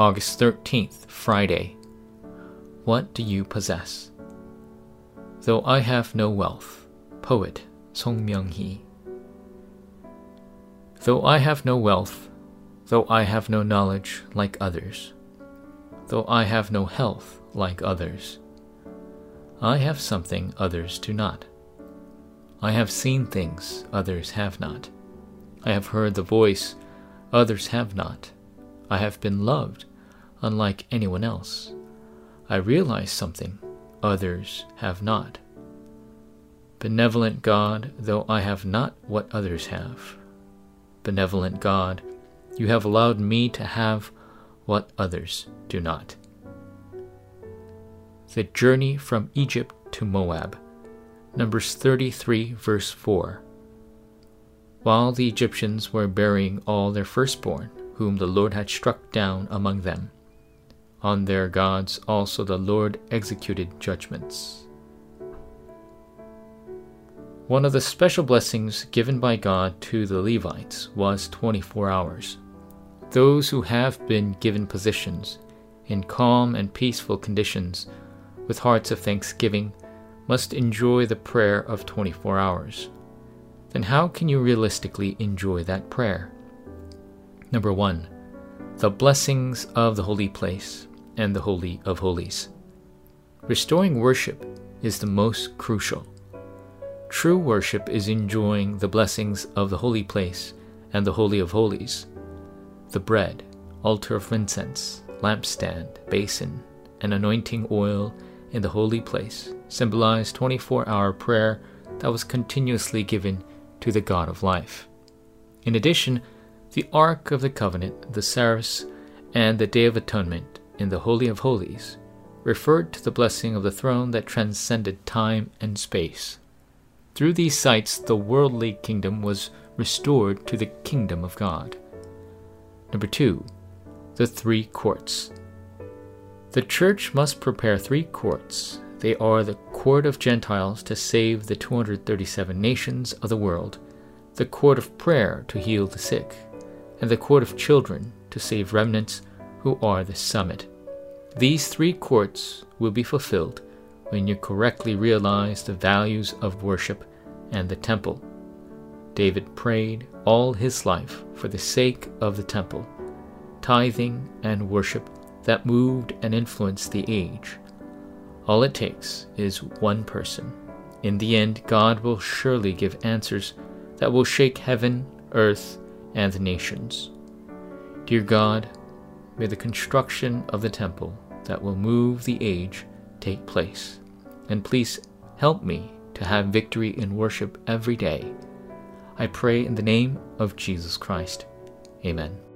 August 13th, Friday. What do you possess? Though I have no wealth. Poet Song Myung-hee. Though I have no wealth, though I have no knowledge like others, though I have no health like others, I have something others do not. I have seen things others have not. I have heard the voice others have not. I have been loved unlike anyone else. I realize something others have not. Benevolent God, though I have not what others have. Benevolent God, you have allowed me to have what others do not. The Journey from Egypt to Moab. Numbers 33, verse 4. While the Egyptians were burying all their firstborn, whom the Lord had struck down among them, on their gods also the Lord executed judgments. One of the special blessings given by God to the Levites was 24 hours. Those who have been given positions in calm and peaceful conditions with hearts of thanksgiving must enjoy the prayer of 24 hours. Then how can you realistically enjoy that prayer? Number 1. The blessings of the holy place and the Holy of Holies. Restoring worship is the most crucial. True worship is enjoying the blessings of the holy place and the Holy of Holies. The bread, altar of incense, lampstand, basin, and anointing oil in the holy place symbolized 24 hour prayer that was continuously given to the God of life. In addition, the Ark of the Covenant, the Saris, and the Day of Atonement in the Holy of Holies referred to the blessing of the throne that transcended time and space. Through these sites, the worldly kingdom was restored to the kingdom of God. Number two, the three courts. The church must prepare three courts they are the court of Gentiles to save the 237 nations of the world, the court of prayer to heal the sick, and the court of children to save remnants who are the summit. These three courts will be fulfilled when you correctly realize the values of worship and the temple. David prayed all his life for the sake of the temple, tithing and worship that moved and influenced the age all it takes is one person. In the end, God will surely give answers that will shake heaven, earth, and the nations. Dear God, may the construction of the temple that will move the age take place. And please help me to have victory in worship every day. I pray in the name of Jesus Christ. Amen.